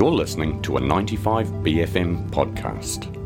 You're listening to a 95BFM podcast.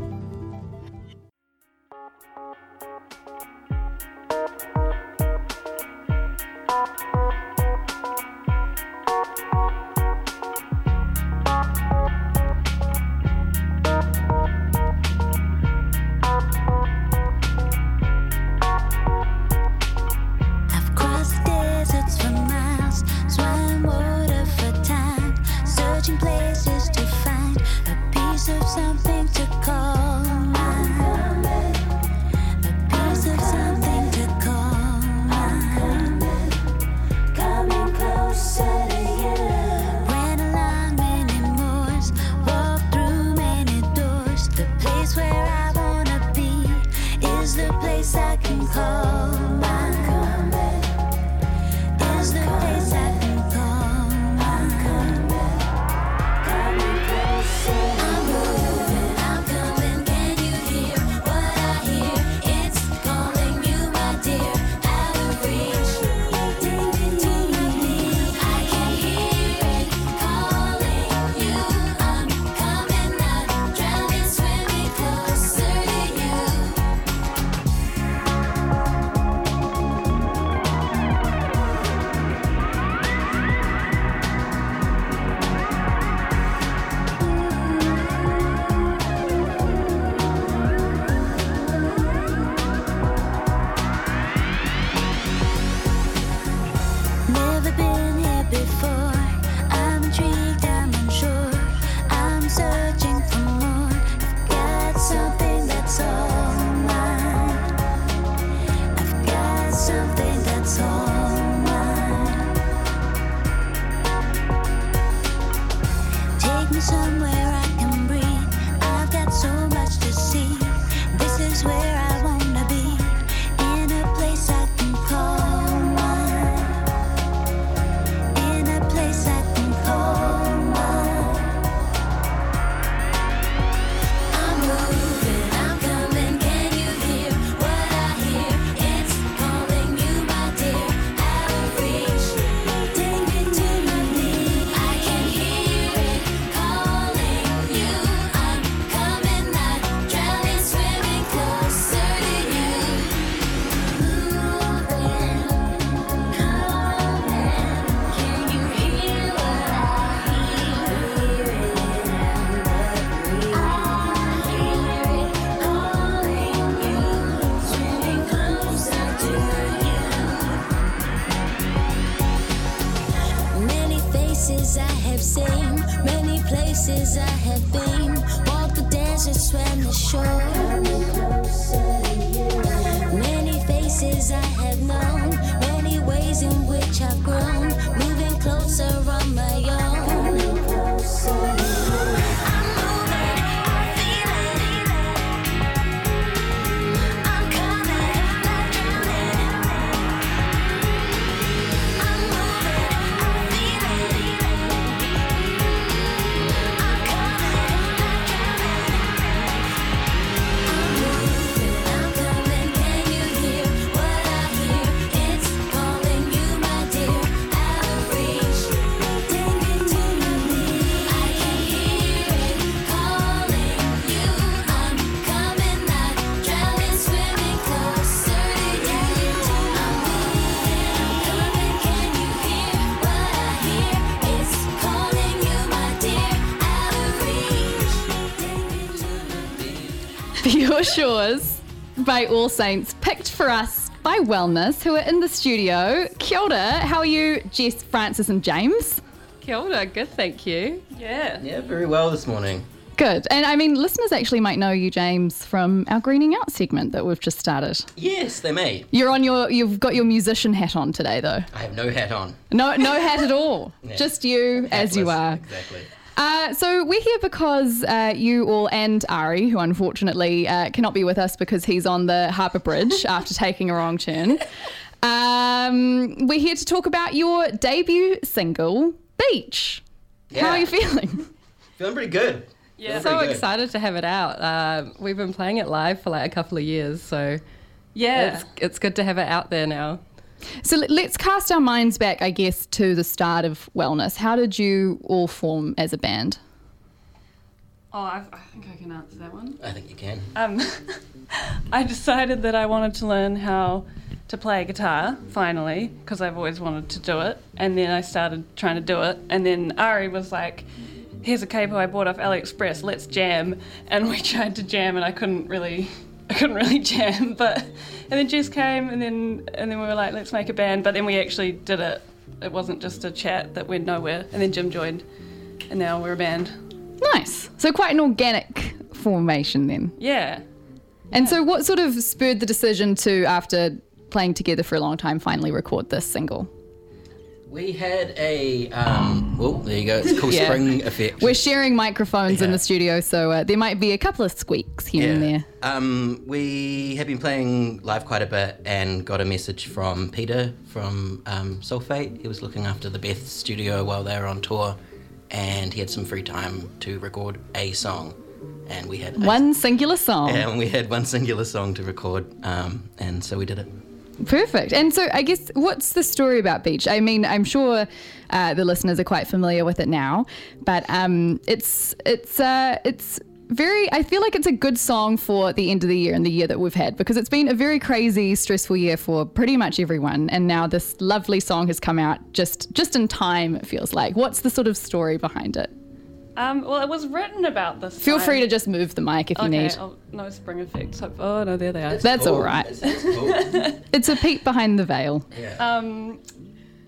Places I have Shores by All Saints, picked for us by Wellness, who are in the studio. Kia ora, how are you, Jess, Frances, and James? Kia ora, good, thank you. Yeah. Yeah, very well this morning. Good. And I mean, listeners actually might know you, James, from our Greening Out segment that we've just started. Yes, they may. You're on your, you've got your musician hat on today, though. I have no hat on. No, no hat at all. Yeah. Just you as you are. Exactly. Uh, so we're here because uh, you all and Ari, who unfortunately uh, cannot be with us because he's on the Harbour Bridge after taking a wrong turn. Um, we're here to talk about your debut single, Beach. How are you feeling? Feeling pretty good. Yeah, Feeling so good. excited to have it out. Uh, we've been playing it live for like a couple of years, so yeah, it's, it's good to have it out there now. So let- let's cast our minds back, I guess, to the start of Wellness. How did you all form as a band? Oh, I've, I think I can answer that one. I think you can. Um, I decided that I wanted to learn how to play guitar finally because I've always wanted to do it, and then I started trying to do it, and then Ari was like. Here's a capo I bought off AliExpress. Let's jam, and we tried to jam, and I couldn't really, I couldn't really jam. But and then Jess came, and then and then we were like, let's make a band. But then we actually did it. It wasn't just a chat that went nowhere. And then Jim joined, and now we're a band. Nice. So quite an organic formation then. Yeah. And so, what sort of spurred the decision to, after playing together for a long time, finally record this single? We had a. Um, oh, there you go. It's called Yeah. spring effect. We're sharing microphones in the studio, so uh, there might be a couple of squeaks here and there. Um, we have been playing live quite a bit and got a message from Peter from um, Sulfate. He was looking after the Beth studio while they were on tour, and he had some free time to record a song. And we had a- One singular song. and we had one singular song to record, um, and so we did it. Perfect. And so, I guess, what's the story about Beach? I mean, I'm sure uh, the listeners are quite familiar with it now, but um, it's it's uh, it's very. I feel like it's a good song for the end of the year and the year that we've had because it's been a very crazy, stressful year for pretty much everyone. And now this lovely song has come out just just in time. It feels like. What's the sort of story behind it? Um, well, it was written about this. Feel time. free to just move the mic if you Okay, need. oh, no spring effects. Oh no, there they are. That's all right. It sounds cool. It's a peek behind the veil. yeah. Um,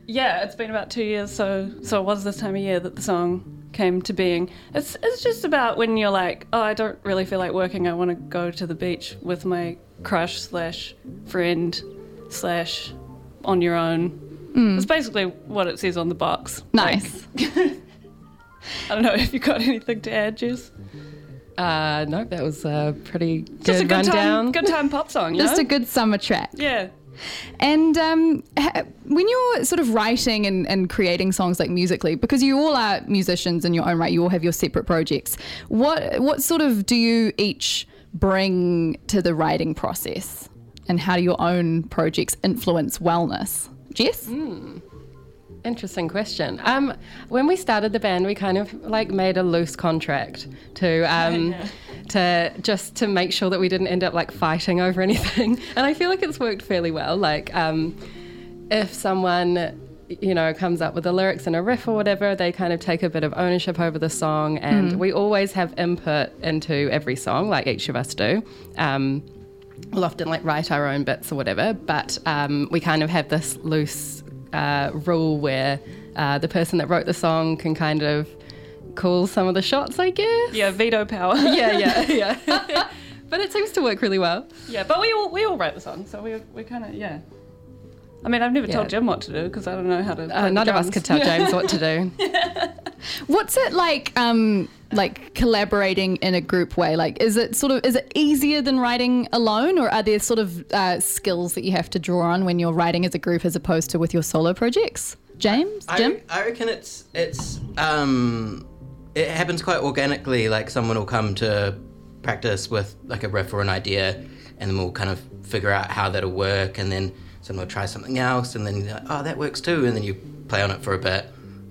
yeah, it's been about two years, so so it was this time of year that the song came to being. It's it's just about when you're like, oh, I don't really feel like working. I want to go to the beach with my crush slash friend slash on your own. It's basically what it says on the box. Nice. I don't know if you got anything to add, Jess. Uh, no, that was a pretty good, Just a good rundown. time, good time pop song. Just know? a good summer track. yeah. And um, ha- when you're sort of writing and, and creating songs like musically, because you all are musicians in your own right, you all have your separate projects. What what sort of do you each bring to the writing process, and how do your own projects influence wellness? Jess, Interesting question. Um, when we started the band, we kind of like made a loose contract to um, to just to make sure that we didn't end up like fighting over anything. And I feel like it's worked fairly well. Like um, if someone you know comes up with the lyrics and a riff or whatever, they kind of take a bit of ownership over the song, and we always have input into every song, like each of us do. Um, we'll often like write our own bits or whatever, but um, we kind of have this loose uh, rule where uh, the person that wrote the song can kind of call some of the shots, I guess. Yeah, veto power. yeah, yeah, yeah. but it seems to work really well. Yeah, but we all we all write the song, so we we kind of yeah. I mean, I've never told Jim what to do because I don't know how to. Uh, play none of us could tell James what to do. what's it like? Um, like collaborating in a group way. Like, is it sort of is it easier than writing alone, or are there sort of uh, skills that you have to draw on when you're writing as a group as opposed to with your solo projects? James, Jim. I, I reckon it's it's um it happens quite organically. Like someone will come to practice with like a riff or an idea, and then we'll kind of figure out how that'll work, and then someone will try something else, and then you're like, oh that works too, and then you play on it for a bit,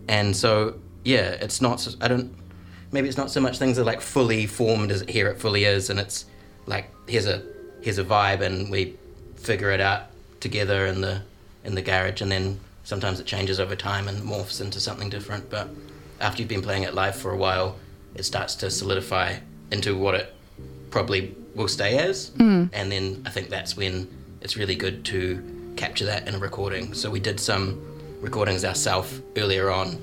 and so yeah, it's not. i don't. Maybe it's not so much things are like fully formed as here it fully is, and it's like here's a here's a vibe, and we figure it out together in the in the garage, and then sometimes it changes over time and morphs into something different. But after you've been playing it live for a while, it starts to solidify into what it probably will stay as, hmm. and then I think that's when it's really good to capture that in a recording. So we did some recordings ourselves earlier on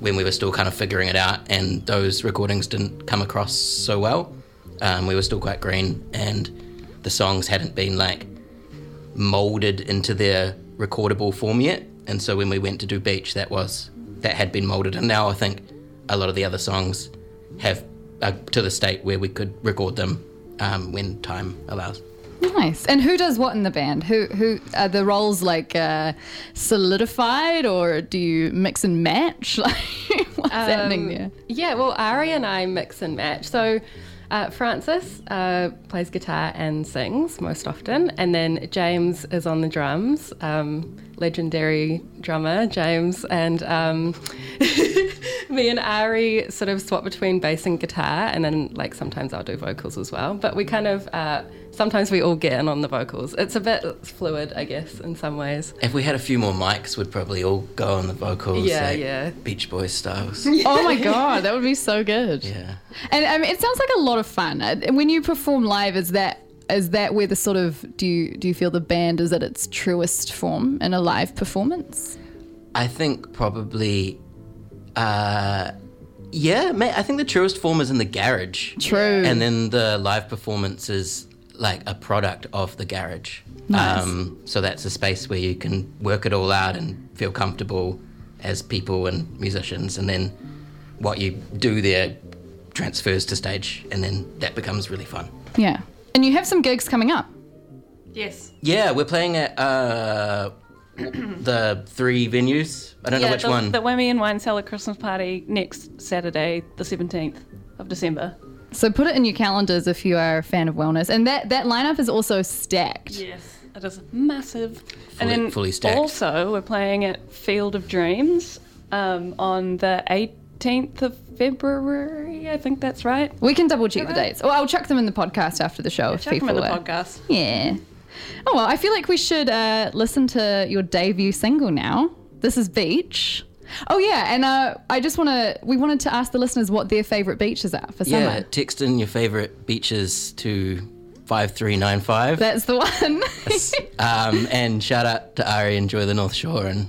when we were still kind of figuring it out, and those recordings didn't come across so well. Um, we were still quite green, and the songs hadn't been like molded into their recordable form yet. And so when we went to do Beach, that was that had been molded, and now I think a lot of the other songs have uh, to the state where we could record them um, when time allows. Nice. And who does what in the band? Who who are the roles like uh, solidified, or do you mix and match? Like what's happening Um, there? Yeah, well, Ari and I mix and match. So uh, Frances uh, plays guitar and sings most often, and then James is on the drums, um, legendary drummer James, and um, me and Ari sort of swap between bass and guitar, and then like sometimes I'll do vocals as well. But we kind of uh, sometimes we all get in on the vocals. It's a bit fluid, I guess, in some ways. If we had a few more mics, we'd probably all go on the vocals. Yeah, like yeah. Beach Boys styles. Oh my god, that would be so good. yeah. And I mean, it sounds like a lot of fun. Uh, When you perform live, is that is that where the sort of do you do you feel the band is at its truest form in a live performance? I think probably, uh, yeah, ma- I think the truest form is in the garage. True. And then the live performance is like a product of the garage. Nice. Um, so that's a space where you can work it all out and feel comfortable as people and musicians. And then what you do there transfers to stage, and then that becomes really fun. Yeah. And you have some gigs coming up. Yes. Yeah, we're playing at uh, the three venues. I don't know which the, one. The Whammy and Wine Cellar Christmas party next Saturday, the 17th of December. So put it in your calendars if you are a fan of wellness. And that that lineup is also stacked. Yes. It is massive. Fully- and then fully stacked. also, we're playing at Field of Dreams um, on the 18th of February. I think that's right. We can double check the dates. Or I'll chuck them in the podcast after the show if Check them people in the are- podcast. Yeah. Oh well, I feel like we should uh, listen to your debut single now. This is Beach. Oh yeah, and uh, I just want to. We wanted to ask the listeners what their favorite beaches are for summer. yeah, summer. text in your favorite beaches to 5395. That's the one. um, and shout out to Ari, enjoy the North Shore. And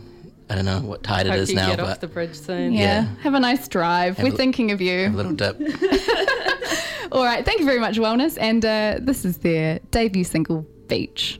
I don't know what tide it Hope is you now, get but off the bridge soon. yeah. Yeah. Have a nice drive. We're a- thinking of you. a little dip. All right. Thank you very much, Wellness. And uh, this is their debut single, Beach.